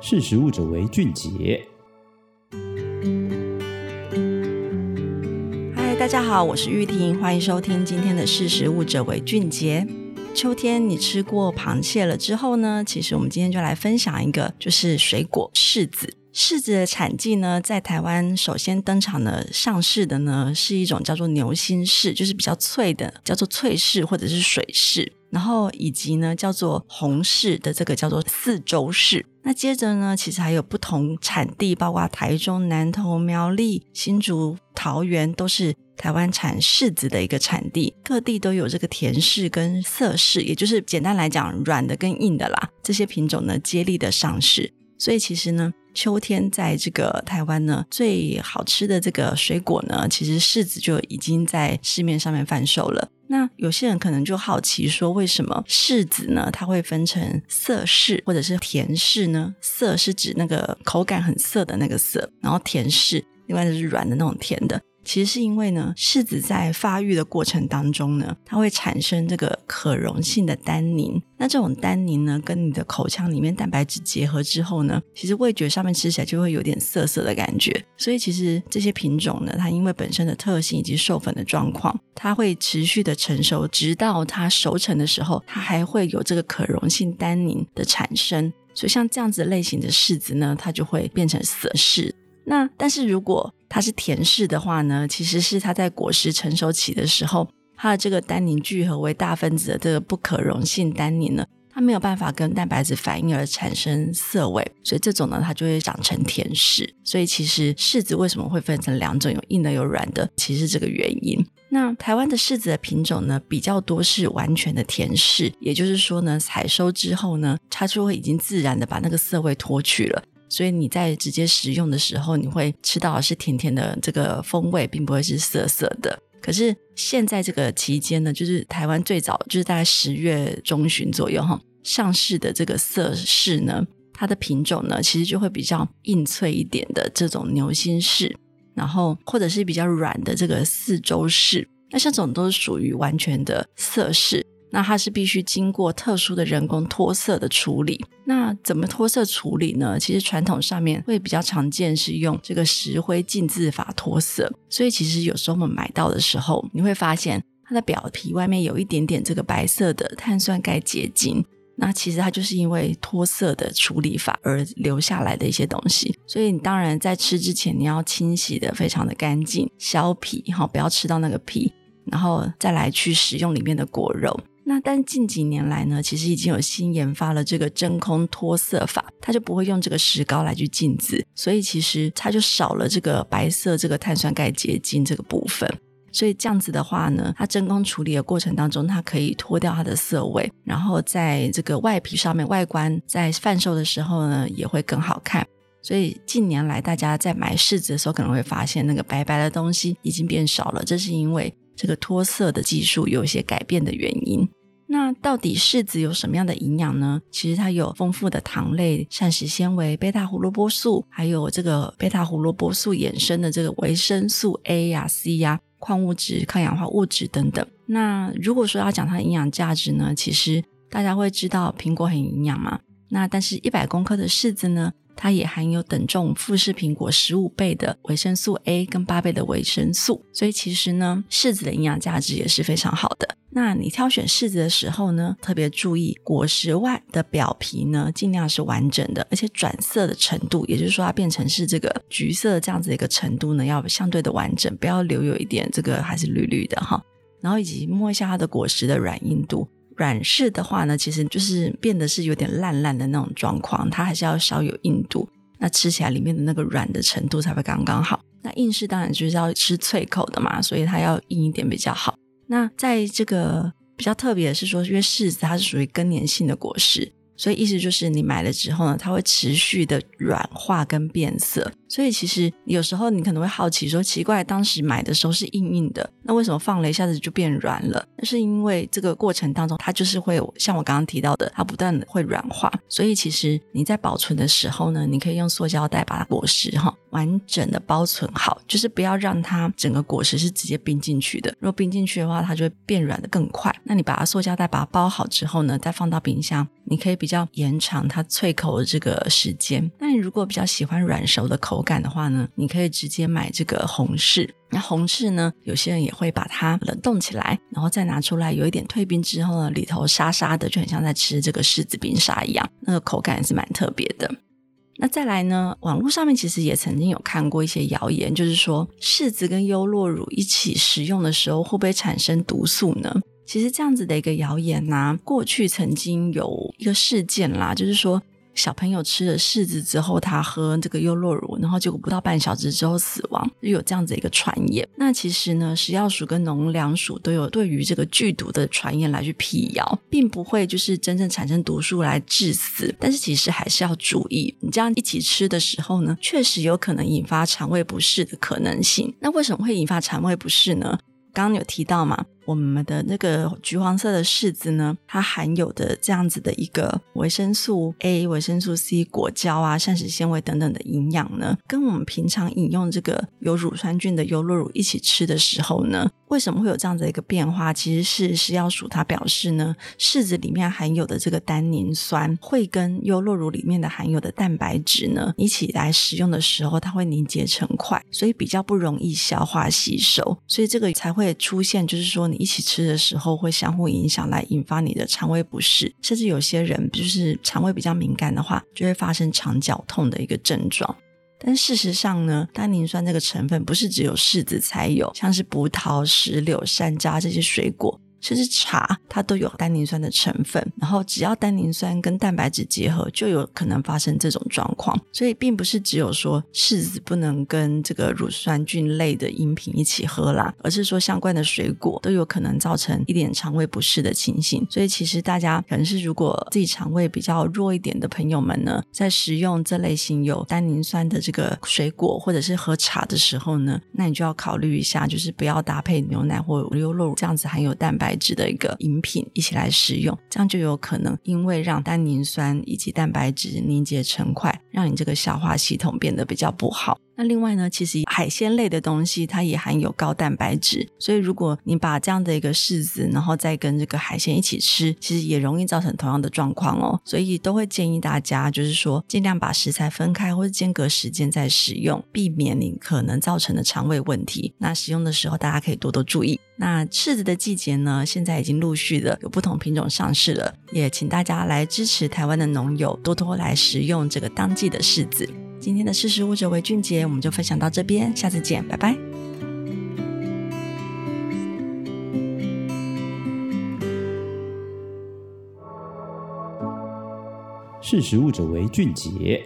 识食物者为俊杰。嗨，大家好，我是玉婷，欢迎收听今天的识食物者为俊杰。秋天你吃过螃蟹了之后呢，其实我们今天就来分享一个，就是水果柿子。柿子的产季呢，在台湾首先登场的上市的呢，是一种叫做牛心柿，就是比较脆的，叫做脆柿或者是水柿。然后以及呢，叫做红柿的这个叫做四洲柿。那接着呢，其实还有不同产地，包括台中、南投、苗栗、新竹、桃园，都是台湾产柿子的一个产地。各地都有这个甜柿跟涩柿，也就是简单来讲，软的跟硬的啦。这些品种呢，接力的上市。所以其实呢，秋天在这个台湾呢，最好吃的这个水果呢，其实柿子就已经在市面上面贩售了。那有些人可能就好奇说，为什么柿子呢，它会分成涩柿或者是甜柿呢？涩是指那个口感很涩的那个涩，然后甜柿另外就是软的那种甜的。其实是因为呢，柿子在发育的过程当中呢，它会产生这个可溶性的单宁。那这种单宁呢，跟你的口腔里面蛋白质结合之后呢，其实味觉上面吃起来就会有点涩涩的感觉。所以其实这些品种呢，它因为本身的特性以及授粉的状况，它会持续的成熟，直到它熟成的时候，它还会有这个可溶性单宁的产生。所以像这样子类型的柿子呢，它就会变成涩柿。那但是如果它是甜柿的话呢，其实是它在果实成熟期的时候，它的这个单宁聚合为大分子的这个不可溶性单宁呢，它没有办法跟蛋白质反应而产生涩味，所以这种呢，它就会长成甜柿。所以其实柿子为什么会分成两种，有硬的有软的，其实这个原因。那台湾的柿子的品种呢，比较多是完全的甜柿，也就是说呢，采收之后呢，它就会已经自然的把那个涩味脱去了。所以你在直接食用的时候，你会吃到的是甜甜的这个风味，并不会是涩涩的。可是现在这个期间呢，就是台湾最早就是大概十月中旬左右哈上市的这个涩柿呢，它的品种呢其实就会比较硬脆一点的这种牛心柿，然后或者是比较软的这个四周柿，那像这种都是属于完全的涩柿。那它是必须经过特殊的人工脱色的处理。那怎么脱色处理呢？其实传统上面会比较常见是用这个石灰浸渍法脱色。所以其实有时候我们买到的时候，你会发现它的表皮外面有一点点这个白色的碳酸钙结晶。那其实它就是因为脱色的处理法而留下来的一些东西。所以你当然在吃之前你要清洗得非常的干净，削皮哈，不要吃到那个皮，然后再来去食用里面的果肉。那但近几年来呢，其实已经有新研发了这个真空脱色法，它就不会用这个石膏来去浸渍，所以其实它就少了这个白色这个碳酸钙结晶这个部分。所以这样子的话呢，它真空处理的过程当中，它可以脱掉它的涩味，然后在这个外皮上面外观在贩售的时候呢，也会更好看。所以近年来大家在买柿子的时候，可能会发现那个白白的东西已经变少了，这是因为这个脱色的技术有一些改变的原因。那到底柿子有什么样的营养呢？其实它有丰富的糖类、膳食纤维、贝塔胡萝卜素，还有这个贝塔胡萝卜素衍生的这个维生素 A 呀、C 呀、矿物质、抗氧化物质等等。那如果说要讲它的营养价值呢，其实大家会知道苹果很营养嘛。那但是一百公克的柿子呢，它也含有等重富士苹果十五倍的维生素 A 跟八倍的维生素，所以其实呢，柿子的营养价值也是非常好的。那你挑选柿子的时候呢，特别注意果实外的表皮呢，尽量是完整的，而且转色的程度，也就是说它变成是这个橘色这样子的一个程度呢，要相对的完整，不要留有一点这个还是绿绿的哈。然后以及摸一下它的果实的软硬度。软柿的话呢，其实就是变得是有点烂烂的那种状况，它还是要稍有硬度，那吃起来里面的那个软的程度才会刚刚好。那硬柿当然就是要吃脆口的嘛，所以它要硬一点比较好。那在这个比较特别的是说，因为柿子它是属于更年性的果实。所以意思就是，你买了之后呢，它会持续的软化跟变色。所以其实有时候你可能会好奇说，奇怪，当时买的时候是硬硬的，那为什么放了一下子就变软了？那是因为这个过程当中，它就是会像我刚刚提到的，它不断的会软化。所以其实你在保存的时候呢，你可以用塑胶袋把它裹实哈完整的包存好，就是不要让它整个果实是直接冰进去的。如果冰进去的话，它就会变软的更快。那你把它塑胶袋把它包好之后呢，再放到冰箱，你可以比较延长它脆口的这个时间。那你如果比较喜欢软熟的口感的话呢，你可以直接买这个红柿。那红柿呢，有些人也会把它冷冻起来，然后再拿出来，有一点退冰之后呢，里头沙沙的，就很像在吃这个柿子冰沙一样，那个口感也是蛮特别的。那再来呢，网络上面其实也曾经有看过一些谣言，就是说柿子跟优酪乳一起食用的时候，会不会产生毒素呢？其实这样子的一个谣言呢、啊，过去曾经有一个事件啦，就是说。小朋友吃了柿子之后，他喝这个优酪乳，然后结果不到半小时之后死亡，就有这样子一个传言。那其实呢，食药署跟农粮署都有对于这个剧毒的传言来去辟谣，并不会就是真正产生毒素来致死。但是其实还是要注意，你这样一起吃的时候呢，确实有可能引发肠胃不适的可能性。那为什么会引发肠胃不适呢？刚刚有提到嘛，我们的那个橘黄色的柿子呢，它含有的这样子的一个维生素 A、维生素 C、果胶啊、膳食纤维等等的营养呢，跟我们平常饮用这个有乳酸菌的优酪乳一起吃的时候呢，为什么会有这样子的一个变化？其实是食药署它表示呢，柿子里面含有的这个单宁酸会跟优酪乳里面的含有的蛋白质呢一起来食用的时候，它会凝结成块，所以比较不容易消化吸收，所以这个才会。出现就是说，你一起吃的时候会相互影响，来引发你的肠胃不适，甚至有些人就是肠胃比较敏感的话，就会发生肠绞痛的一个症状。但事实上呢，单宁酸这个成分不是只有柿子才有，像是葡萄、石榴、山楂这些水果。甚至茶，它都有单宁酸的成分，然后只要单宁酸跟蛋白质结合，就有可能发生这种状况。所以，并不是只有说柿子不能跟这个乳酸菌类的饮品一起喝啦，而是说相关的水果都有可能造成一点肠胃不适的情形。所以，其实大家可能是如果自己肠胃比较弱一点的朋友们呢，在食用这类型有单宁酸的这个水果或者是喝茶的时候呢，那你就要考虑一下，就是不要搭配牛奶或优酪乳这样子含有蛋白。白质的一个饮品一起来食用，这样就有可能因为让单宁酸以及蛋白质凝结成块，让你这个消化系统变得比较不好。那另外呢，其实海鲜类的东西它也含有高蛋白质，所以如果你把这样的一个柿子，然后再跟这个海鲜一起吃，其实也容易造成同样的状况哦。所以都会建议大家，就是说尽量把食材分开或者间隔时间再食用，避免你可能造成的肠胃问题。那使用的时候大家可以多多注意。那柿子的季节呢，现在已经陆续的有不同品种上市了，也请大家来支持台湾的农友，多多来食用这个当季的柿子。今天的识时务者为俊杰，我们就分享到这边，下次见，拜拜。识时务者为俊杰。